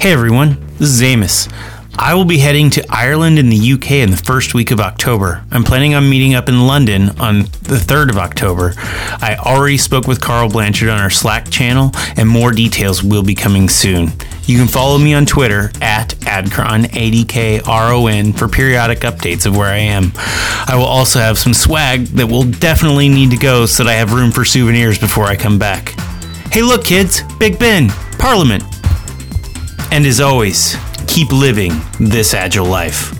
Hey everyone, this is Amos. I will be heading to Ireland and the UK in the first week of October. I'm planning on meeting up in London on the 3rd of October. I already spoke with Carl Blanchard on our Slack channel, and more details will be coming soon. You can follow me on Twitter at Adkron, A-D-K-R-O-N, for periodic updates of where I am. I will also have some swag that will definitely need to go so that I have room for souvenirs before I come back. Hey look kids, Big Ben, Parliament. And as always, keep living this agile life.